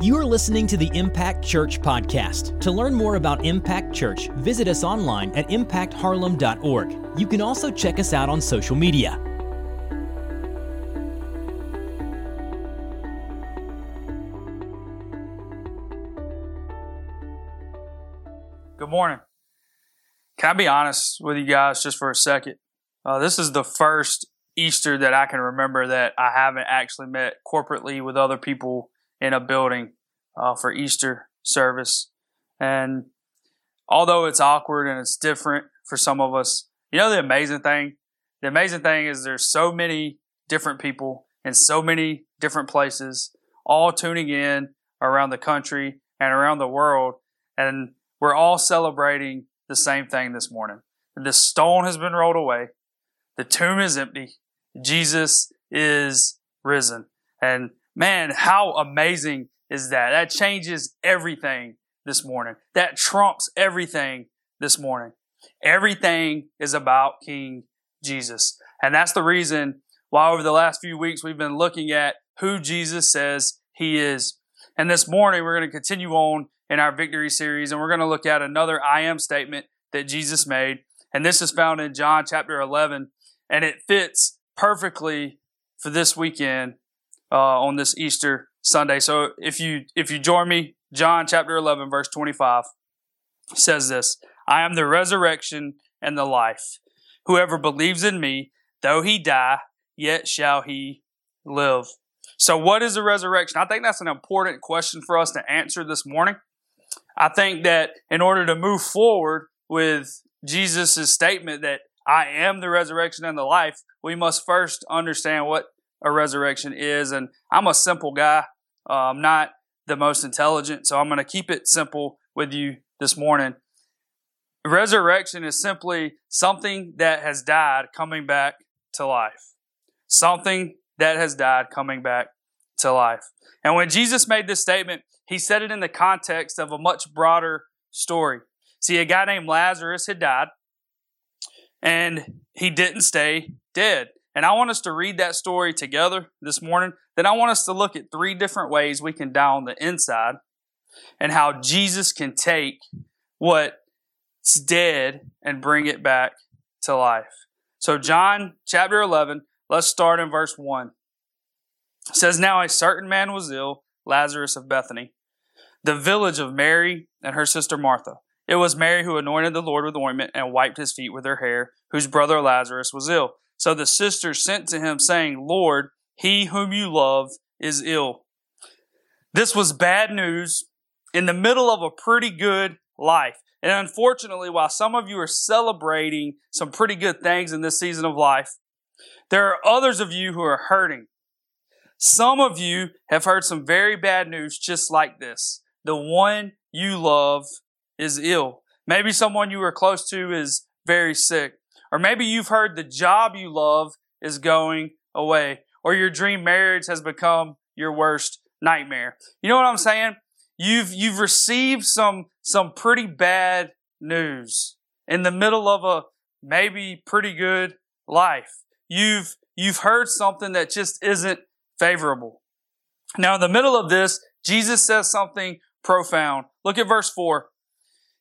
You are listening to the Impact Church podcast. To learn more about Impact Church, visit us online at impactharlem.org. You can also check us out on social media. Good morning. Can I be honest with you guys just for a second? Uh, this is the first Easter that I can remember that I haven't actually met corporately with other people in a building uh, for Easter service. And although it's awkward and it's different for some of us, you know the amazing thing? The amazing thing is there's so many different people in so many different places, all tuning in around the country and around the world. And we're all celebrating the same thing this morning. The stone has been rolled away. The tomb is empty. Jesus is risen. And man, how amazing is that? That changes everything this morning. That trumps everything this morning. Everything is about King Jesus. And that's the reason why over the last few weeks we've been looking at who Jesus says he is. And this morning we're going to continue on in our victory series and we're going to look at another I am statement that Jesus made. And this is found in John chapter 11 and it fits perfectly for this weekend uh, on this Easter Sunday. So if you if you join me, John chapter 11 verse 25 says this, I am the resurrection and the life. Whoever believes in me, though he die, yet shall he live. So what is the resurrection? I think that's an important question for us to answer this morning. I think that in order to move forward with Jesus' statement that I am the resurrection and the life, we must first understand what a resurrection is. And I'm a simple guy. Uh, I'm not the most intelligent, so I'm going to keep it simple with you this morning. Resurrection is simply something that has died coming back to life. Something that has died coming back to life. And when Jesus made this statement, he said it in the context of a much broader story. See, a guy named Lazarus had died, and he didn't stay dead. And I want us to read that story together this morning. Then I want us to look at three different ways we can die on the inside and how Jesus can take what's dead and bring it back to life. So, John chapter 11, let's start in verse 1. It says, Now a certain man was ill, Lazarus of Bethany, the village of Mary and her sister Martha. It was Mary who anointed the Lord with ointment and wiped his feet with her hair, whose brother Lazarus was ill. So the sisters sent to him, saying, Lord, he whom you love is ill. This was bad news in the middle of a pretty good life. And unfortunately, while some of you are celebrating some pretty good things in this season of life, there are others of you who are hurting. Some of you have heard some very bad news just like this. The one you love is ill. Maybe someone you are close to is very sick. Or maybe you've heard the job you love is going away, or your dream marriage has become your worst nightmare. You know what I'm saying? You've, you've received some, some pretty bad news in the middle of a maybe pretty good life. You've, you've heard something that just isn't favorable. Now, in the middle of this, Jesus says something profound. Look at verse 4.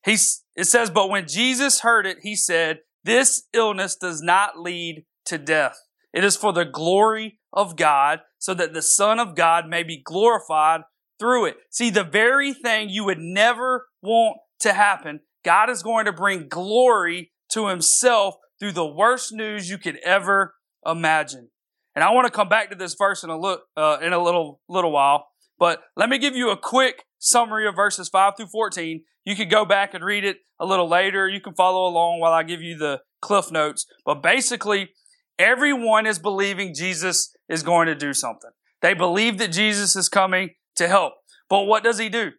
He's, it says, But when Jesus heard it, he said, this illness does not lead to death. It is for the glory of God, so that the Son of God may be glorified through it. See, the very thing you would never want to happen, God is going to bring glory to Himself through the worst news you could ever imagine. And I want to come back to this verse in a look uh, in a little little while, but let me give you a quick summary of verses 5 through 14. You could go back and read it a little later. You can follow along while I give you the cliff notes. But basically, everyone is believing Jesus is going to do something. They believe that Jesus is coming to help. But what does he do?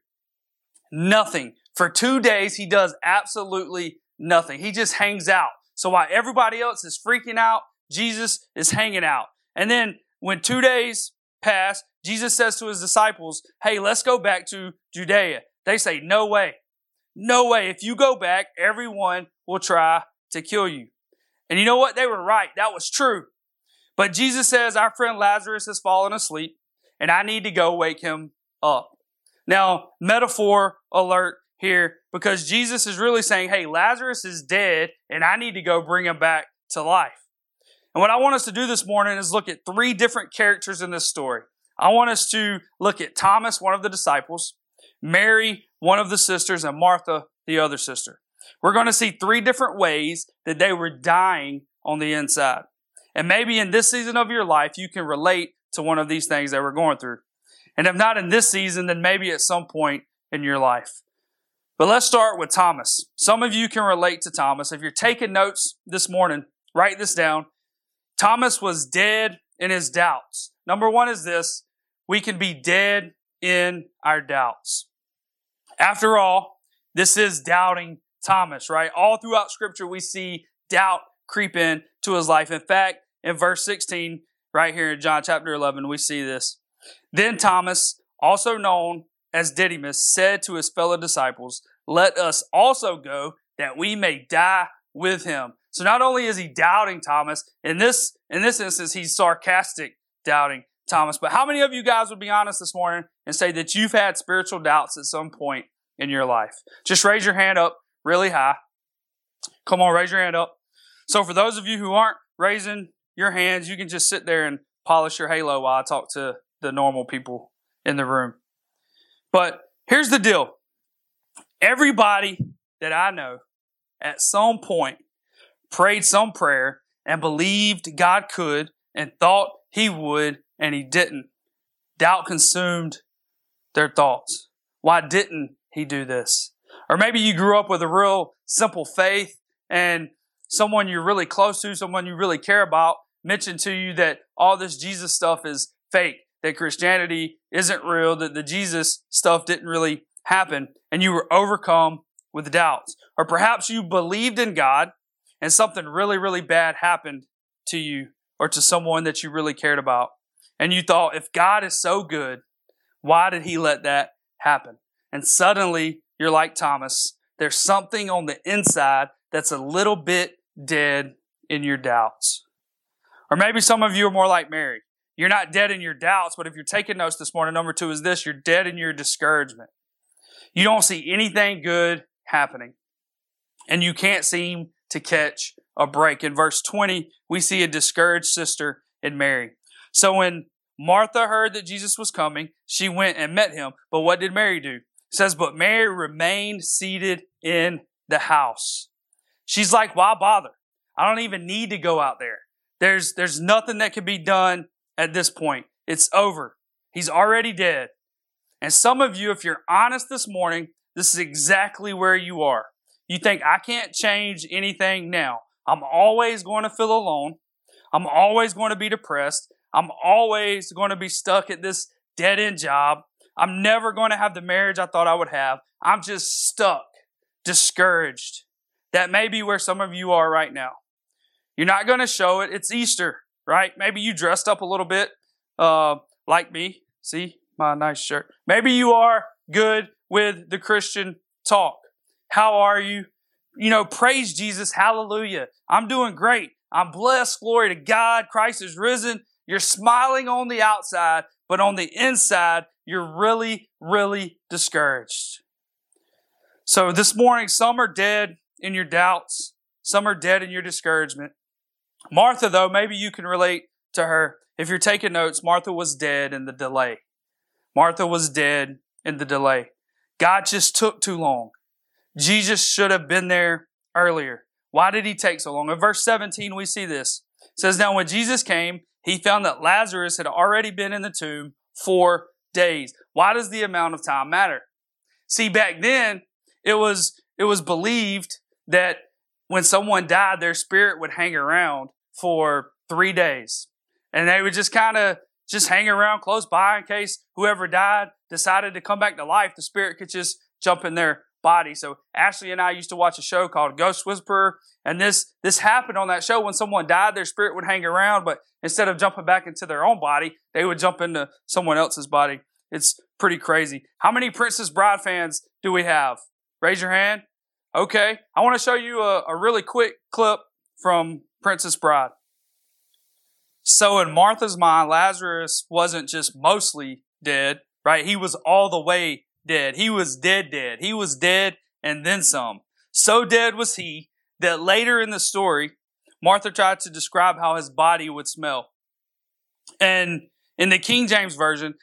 Nothing. For two days, he does absolutely nothing. He just hangs out. So while everybody else is freaking out, Jesus is hanging out. And then when two days pass, Jesus says to his disciples, Hey, let's go back to Judea. They say, No way. No way. If you go back, everyone will try to kill you. And you know what? They were right. That was true. But Jesus says, Our friend Lazarus has fallen asleep, and I need to go wake him up. Now, metaphor alert here because Jesus is really saying, hey, Lazarus is dead and I need to go bring him back to life. And what I want us to do this morning is look at three different characters in this story. I want us to look at Thomas, one of the disciples, Mary, one of the sisters, and Martha, the other sister. We're going to see three different ways that they were dying on the inside. And maybe in this season of your life, you can relate to one of these things that we're going through. And if not in this season, then maybe at some point in your life. But let's start with Thomas. Some of you can relate to Thomas. If you're taking notes this morning, write this down. Thomas was dead in his doubts. Number one is this we can be dead in our doubts. After all, this is doubting Thomas, right? All throughout scripture, we see doubt creep in to his life. In fact, in verse 16, right here in John chapter 11, we see this. Then Thomas, also known as Didymus, said to his fellow disciples, Let us also go that we may die with him. So not only is he doubting Thomas, in this, in this instance, he's sarcastic doubting Thomas. But how many of you guys would be honest this morning and say that you've had spiritual doubts at some point in your life? Just raise your hand up really high. Come on, raise your hand up. So for those of you who aren't raising your hands, you can just sit there and polish your halo while I talk to the normal people in the room. But here's the deal. Everybody that I know at some point prayed some prayer and believed God could and thought he would and he didn't. Doubt consumed their thoughts. Why didn't he do this? Or maybe you grew up with a real simple faith and someone you're really close to, someone you really care about, mentioned to you that all this Jesus stuff is fake, that Christianity isn't real, that the Jesus stuff didn't really happen, and you were overcome with doubts. Or perhaps you believed in God and something really, really bad happened to you or to someone that you really cared about. And you thought, if God is so good, why did he let that happen? And suddenly you're like Thomas. There's something on the inside that's a little bit dead in your doubts. Or maybe some of you are more like Mary. You're not dead in your doubts, but if you're taking notes this morning, number two is this you're dead in your discouragement. You don't see anything good happening, and you can't seem to catch a break. In verse 20, we see a discouraged sister in Mary. So when Martha heard that Jesus was coming, she went and met him. But what did Mary do? It says, but Mary remained seated in the house. She's like, why bother? I don't even need to go out there. There's, there's nothing that can be done at this point. It's over. He's already dead. And some of you, if you're honest this morning, this is exactly where you are. You think, I can't change anything now. I'm always going to feel alone. I'm always going to be depressed. I'm always going to be stuck at this dead end job. I'm never going to have the marriage I thought I would have. I'm just stuck, discouraged. That may be where some of you are right now. You're not going to show it. It's Easter, right? Maybe you dressed up a little bit uh, like me. See my nice shirt. Maybe you are good with the Christian talk. How are you? You know, praise Jesus. Hallelujah. I'm doing great. I'm blessed. Glory to God. Christ is risen. You're smiling on the outside, but on the inside, you're really, really discouraged. So this morning, some are dead in your doubts. Some are dead in your discouragement. Martha, though, maybe you can relate to her. If you're taking notes, Martha was dead in the delay. Martha was dead in the delay. God just took too long. Jesus should have been there earlier. Why did he take so long? In verse 17, we see this. It says, Now when Jesus came, he found that Lazarus had already been in the tomb four days. Why does the amount of time matter? See, back then, it was, it was believed that when someone died, their spirit would hang around for three days. And they would just kind of just hang around close by in case whoever died decided to come back to life. The spirit could just jump in their body. So Ashley and I used to watch a show called Ghost Whisperer, and this this happened on that show. When someone died, their spirit would hang around, but instead of jumping back into their own body, they would jump into someone else's body. It's pretty crazy. How many Princess Bride fans do we have? Raise your hand. Okay, I want to show you a, a really quick clip from Princess Bride. So in Martha's mind, Lazarus wasn't just mostly dead, right? He was all the way dead. He was dead, dead. He was dead and then some. So dead was he that later in the story, Martha tried to describe how his body would smell. And in the King James Version,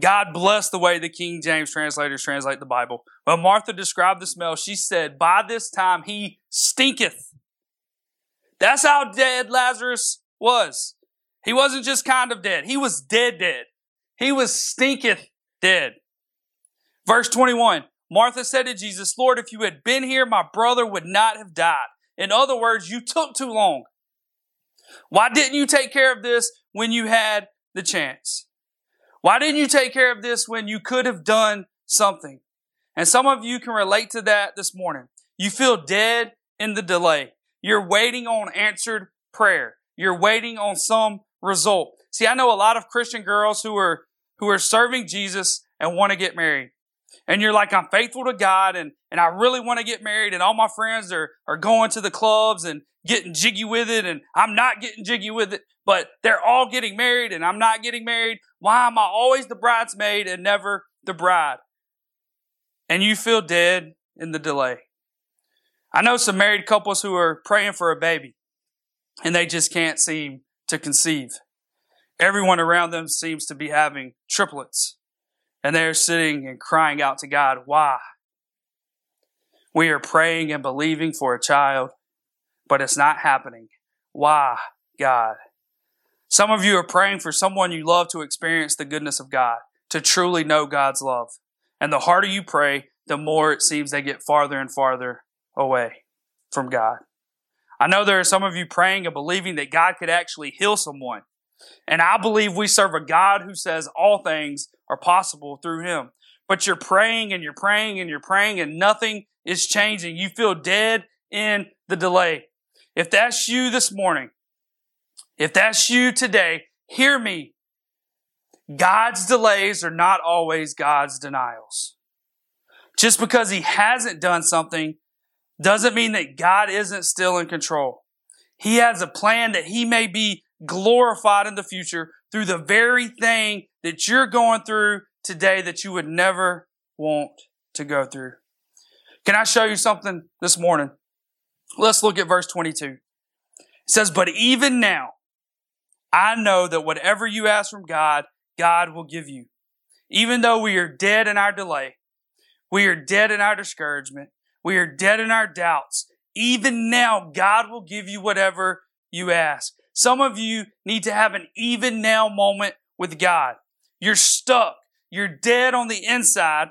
God bless the way the King James translators translate the Bible. When Martha described the smell, she said, By this time he stinketh. That's how dead Lazarus was. He wasn't just kind of dead, he was dead, dead. He was stinketh dead. Verse 21 Martha said to Jesus, Lord, if you had been here, my brother would not have died. In other words, you took too long. Why didn't you take care of this when you had the chance? Why didn't you take care of this when you could have done something? And some of you can relate to that this morning. You feel dead in the delay. You're waiting on answered prayer. You're waiting on some result. See, I know a lot of Christian girls who are, who are serving Jesus and want to get married. And you're like, I'm faithful to God and, and I really want to get married and all my friends are, are going to the clubs and getting jiggy with it and I'm not getting jiggy with it, but they're all getting married and I'm not getting married. Why am I always the bridesmaid and never the bride? And you feel dead in the delay. I know some married couples who are praying for a baby and they just can't seem to conceive. Everyone around them seems to be having triplets and they're sitting and crying out to God, why? We are praying and believing for a child, but it's not happening. Why, God? Some of you are praying for someone you love to experience the goodness of God, to truly know God's love. And the harder you pray, the more it seems they get farther and farther away from God. I know there are some of you praying and believing that God could actually heal someone. And I believe we serve a God who says all things are possible through him. But you're praying and you're praying and you're praying and nothing is changing. You feel dead in the delay. If that's you this morning, if that's you today, hear me. God's delays are not always God's denials. Just because he hasn't done something doesn't mean that God isn't still in control. He has a plan that he may be glorified in the future through the very thing that you're going through today that you would never want to go through. Can I show you something this morning? Let's look at verse 22. It says, But even now, I know that whatever you ask from God, God will give you. Even though we are dead in our delay, we are dead in our discouragement, we are dead in our doubts, even now, God will give you whatever you ask. Some of you need to have an even now moment with God. You're stuck. You're dead on the inside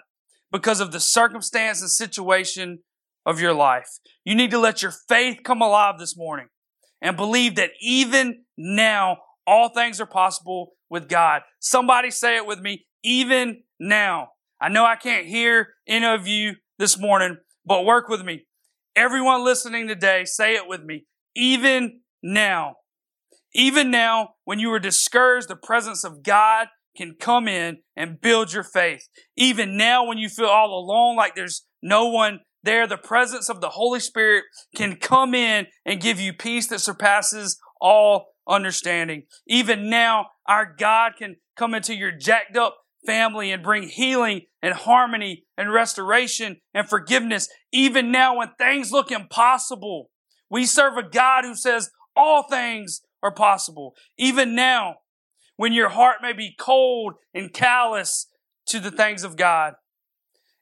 because of the circumstance and situation of your life. You need to let your faith come alive this morning and believe that even now all things are possible with God. Somebody say it with me, even now. I know I can't hear any of you this morning, but work with me. Everyone listening today, say it with me. Even now. Even now, when you are discouraged, the presence of God can come in and build your faith. Even now, when you feel all alone, like there's no one there, the presence of the Holy Spirit can come in and give you peace that surpasses all understanding. Even now, our God can come into your jacked up family and bring healing and harmony and restoration and forgiveness. Even now, when things look impossible, we serve a God who says all things are possible. Even now, when your heart may be cold and callous to the things of God,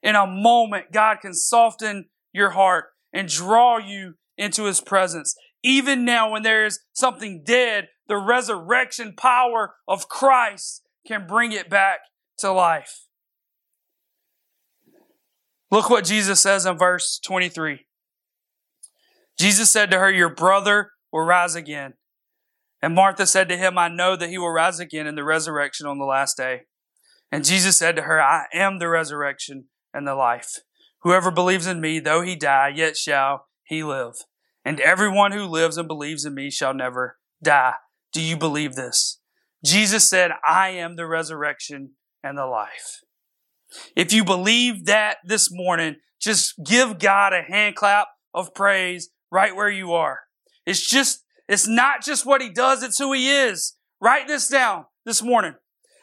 in a moment, God can soften your heart and draw you into His presence. Even now, when there is something dead, the resurrection power of Christ can bring it back to life. Look what Jesus says in verse 23. Jesus said to her, Your brother will rise again. And Martha said to him, I know that he will rise again in the resurrection on the last day. And Jesus said to her, I am the resurrection and the life. Whoever believes in me, though he die, yet shall he live. And everyone who lives and believes in me shall never die. Do you believe this? Jesus said, I am the resurrection and the life. If you believe that this morning, just give God a hand clap of praise right where you are. It's just, it's not just what he does, it's who he is. Write this down this morning.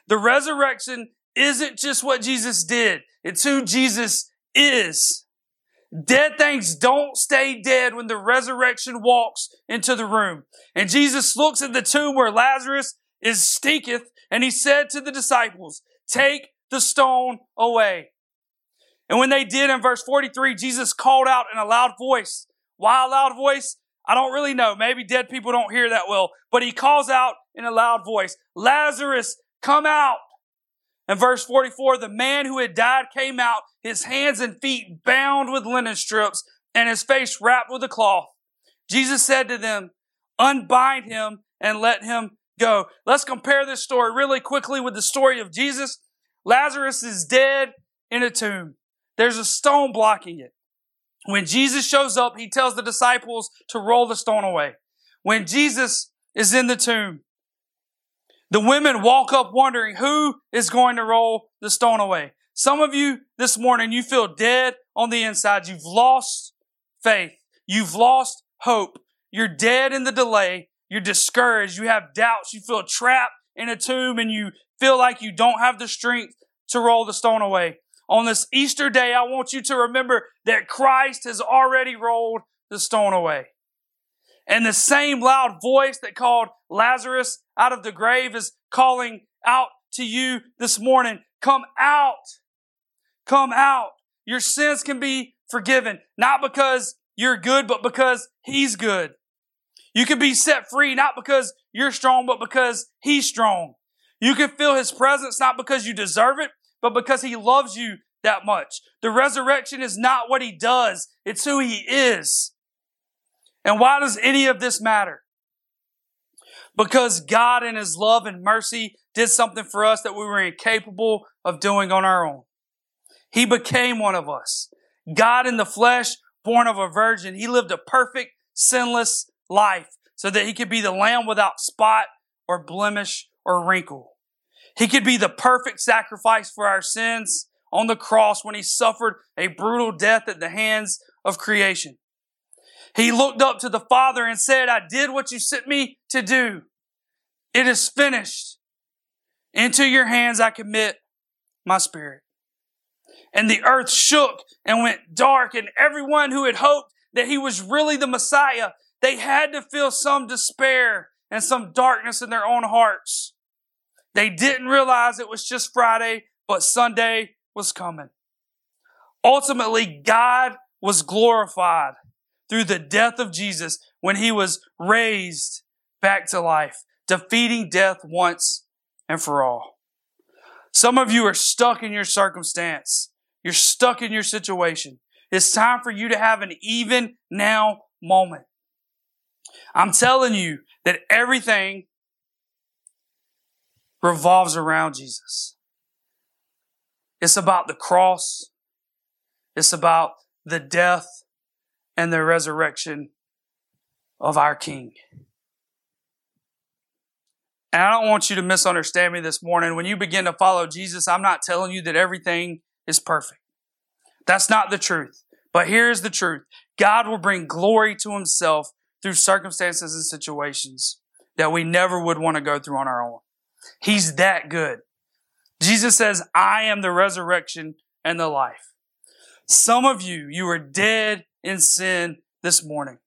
The resurrection isn't just what Jesus did. It's who Jesus is. Dead things don't stay dead when the resurrection walks into the room. And Jesus looks at the tomb where Lazarus is stinketh, and he said to the disciples, Take the stone away. And when they did in verse 43, Jesus called out in a loud voice. Why a loud voice? I don't really know. Maybe dead people don't hear that well, but he calls out in a loud voice, Lazarus, come out. In verse 44, the man who had died came out, his hands and feet bound with linen strips and his face wrapped with a cloth. Jesus said to them, unbind him and let him go. Let's compare this story really quickly with the story of Jesus. Lazarus is dead in a tomb. There's a stone blocking it. When Jesus shows up, he tells the disciples to roll the stone away. When Jesus is in the tomb, the women walk up wondering who is going to roll the stone away. Some of you this morning, you feel dead on the inside. You've lost faith. You've lost hope. You're dead in the delay. You're discouraged. You have doubts. You feel trapped in a tomb and you feel like you don't have the strength to roll the stone away. On this Easter day, I want you to remember that Christ has already rolled the stone away. And the same loud voice that called Lazarus out of the grave is calling out to you this morning. Come out. Come out. Your sins can be forgiven, not because you're good, but because He's good. You can be set free, not because you're strong, but because He's strong. You can feel His presence, not because you deserve it, but because He loves you that much. The resurrection is not what He does, it's who He is. And why does any of this matter? Because God in His love and mercy did something for us that we were incapable of doing on our own. He became one of us. God in the flesh, born of a virgin. He lived a perfect, sinless life so that he could be the lamb without spot or blemish or wrinkle. He could be the perfect sacrifice for our sins on the cross when he suffered a brutal death at the hands of creation. He looked up to the Father and said, I did what you sent me to do. It is finished. Into your hands I commit my spirit. And the earth shook and went dark, and everyone who had hoped that he was really the Messiah, they had to feel some despair and some darkness in their own hearts. They didn't realize it was just Friday, but Sunday was coming. Ultimately, God was glorified through the death of Jesus when he was raised back to life, defeating death once and for all. Some of you are stuck in your circumstance. You're stuck in your situation. It's time for you to have an even now moment. I'm telling you that everything revolves around Jesus. It's about the cross. It's about the death and the resurrection of our King. And I don't want you to misunderstand me this morning. When you begin to follow Jesus, I'm not telling you that everything is perfect. That's not the truth. But here's the truth God will bring glory to Himself through circumstances and situations that we never would want to go through on our own. He's that good. Jesus says, I am the resurrection and the life. Some of you, you are dead in sin this morning.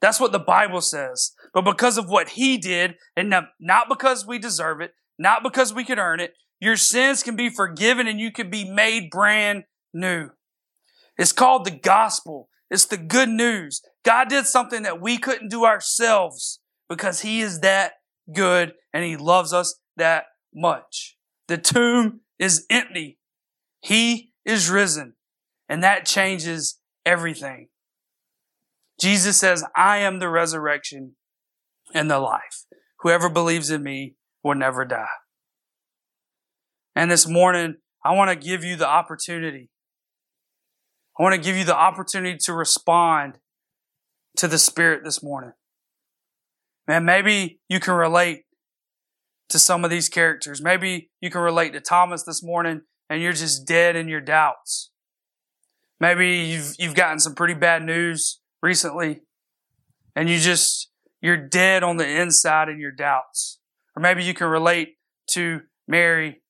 That's what the Bible says. But because of what He did, and not because we deserve it, not because we could earn it, your sins can be forgiven and you can be made brand new. It's called the gospel. It's the good news. God did something that we couldn't do ourselves because He is that good and He loves us that much. The tomb is empty. He is risen. And that changes everything. Jesus says, I am the resurrection and the life. Whoever believes in me will never die. And this morning, I want to give you the opportunity. I want to give you the opportunity to respond to the Spirit this morning. Man, maybe you can relate to some of these characters. Maybe you can relate to Thomas this morning and you're just dead in your doubts. Maybe you've, you've gotten some pretty bad news recently and you just, you're dead on the inside in your doubts. Or maybe you can relate to Mary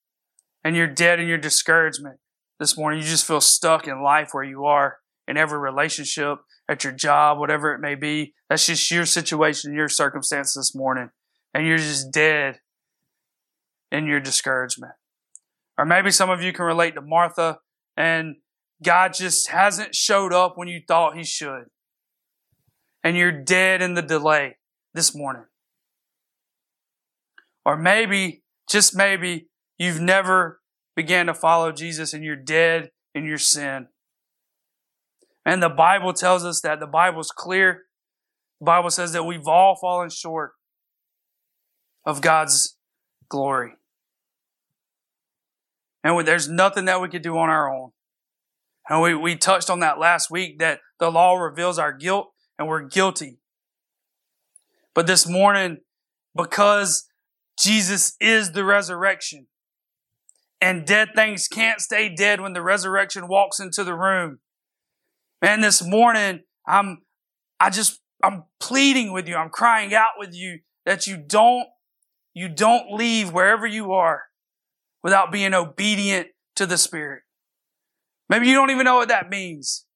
and you're dead in your discouragement this morning, you just feel stuck in life where you are in every relationship, at your job, whatever it may be. That's just your situation, your circumstance this morning. And you're just dead in your discouragement. Or maybe some of you can relate to Martha and God just hasn't showed up when you thought he should. And you're dead in the delay this morning. Or maybe, just maybe, you've never began to follow Jesus and you're dead in your sin. And the Bible tells us that the Bible's clear. The Bible says that we've all fallen short of God's glory. And there's nothing that we could do on our own. And we, we touched on that last week that the law reveals our guilt and we're guilty. But this morning, because Jesus is the resurrection and dead things can't stay dead when the resurrection walks into the room. Man, this morning, I'm, I just, I'm pleading with you. I'm crying out with you that you don't, you don't leave wherever you are without being obedient to the Spirit. Maybe you don't even know what that means.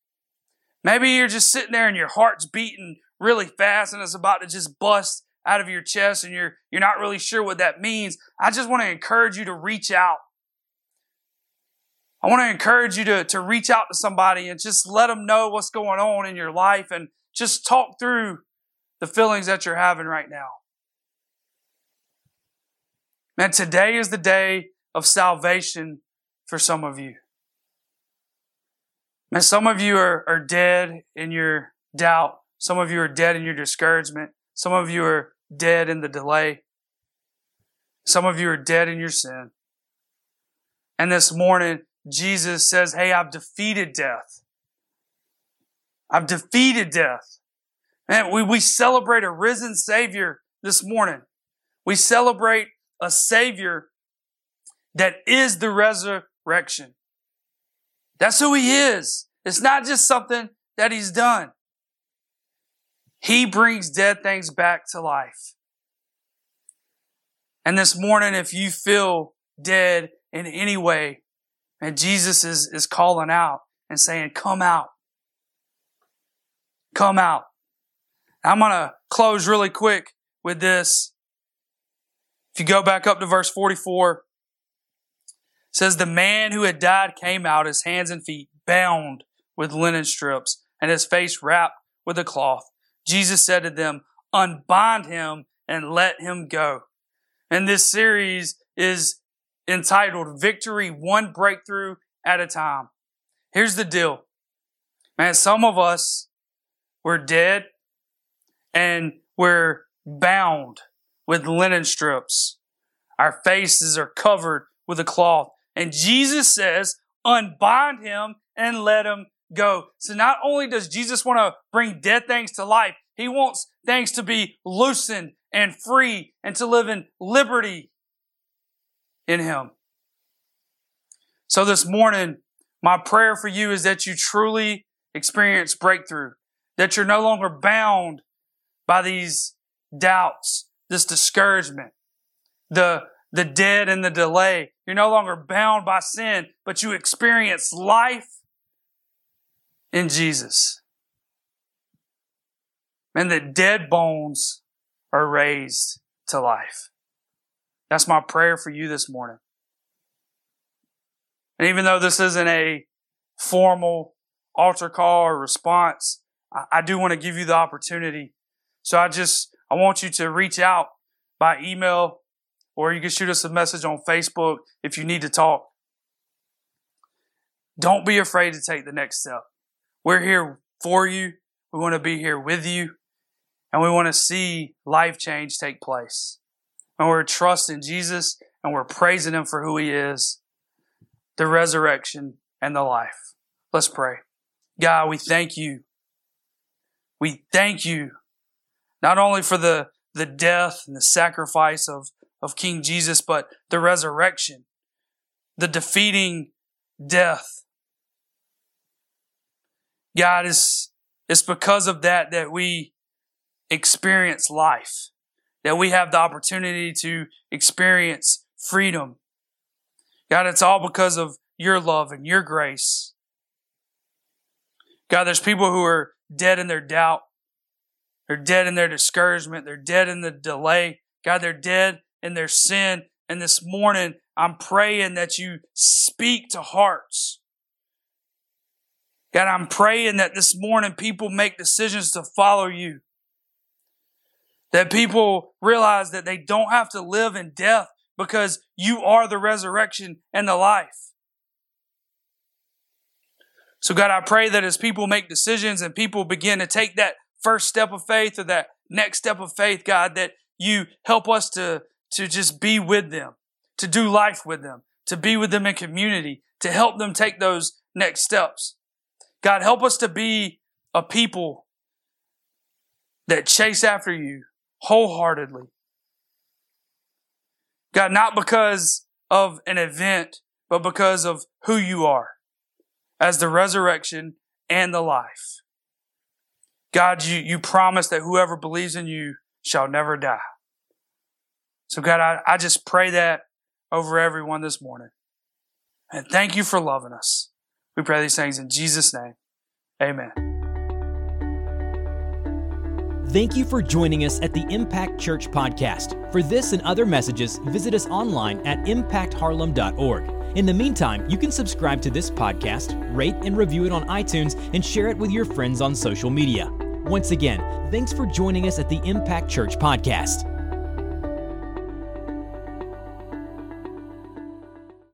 Maybe you're just sitting there and your heart's beating really fast and it's about to just bust out of your chest and you're, you're not really sure what that means. I just want to encourage you to reach out. I want to encourage you to, to reach out to somebody and just let them know what's going on in your life and just talk through the feelings that you're having right now. Man, today is the day of salvation for some of you. Man, some of you are, are dead in your doubt. Some of you are dead in your discouragement. Some of you are dead in the delay. Some of you are dead in your sin. And this morning, Jesus says, Hey, I've defeated death. I've defeated death. And we, we celebrate a risen Savior this morning. We celebrate a Savior that is the resurrection. That's who he is. It's not just something that he's done. He brings dead things back to life. And this morning, if you feel dead in any way, and Jesus is, is calling out and saying, come out. Come out. I'm going to close really quick with this. If you go back up to verse 44, says the man who had died came out, his hands and feet bound with linen strips and his face wrapped with a cloth. Jesus said to them, unbind him and let him go. And this series is entitled Victory One Breakthrough at a Time. Here's the deal. Man, some of us, we're dead and we're bound with linen strips. Our faces are covered with a cloth. And Jesus says, unbind him and let him go. So not only does Jesus want to bring dead things to life, he wants things to be loosened and free and to live in liberty in him. So this morning, my prayer for you is that you truly experience breakthrough, that you're no longer bound by these doubts, this discouragement, the the dead and the delay. You're no longer bound by sin, but you experience life in Jesus. And the dead bones are raised to life. That's my prayer for you this morning. And even though this isn't a formal altar call or response, I, I do want to give you the opportunity. So I just, I want you to reach out by email or you can shoot us a message on Facebook if you need to talk. Don't be afraid to take the next step. We're here for you. We want to be here with you. And we want to see life change take place. And we're trusting Jesus and we're praising Him for who He is, the resurrection and the life. Let's pray. God, we thank you. We thank you not only for the, the death and the sacrifice of of King Jesus, but the resurrection, the defeating death. God, is it's because of that that we experience life, that we have the opportunity to experience freedom. God, it's all because of your love and your grace. God, there's people who are dead in their doubt. They're dead in their discouragement. They're dead in the delay. God, they're dead in their sin. And this morning, I'm praying that you speak to hearts. God, I'm praying that this morning people make decisions to follow you. That people realize that they don't have to live in death because you are the resurrection and the life. So, God, I pray that as people make decisions and people begin to take that first step of faith or that next step of faith, God, that you help us to, to just be with them, to do life with them, to be with them in community, to help them take those next steps. God, help us to be a people that chase after you wholeheartedly. God, not because of an event, but because of who you are as the resurrection and the life. God, you, you promise that whoever believes in you shall never die. So, God, I, I just pray that over everyone this morning. And thank you for loving us. We pray these things in Jesus' name. Amen. Thank you for joining us at the Impact Church podcast. For this and other messages, visit us online at impactharlem.org. In the meantime, you can subscribe to this podcast, rate and review it on iTunes, and share it with your friends on social media. Once again, thanks for joining us at the Impact Church podcast.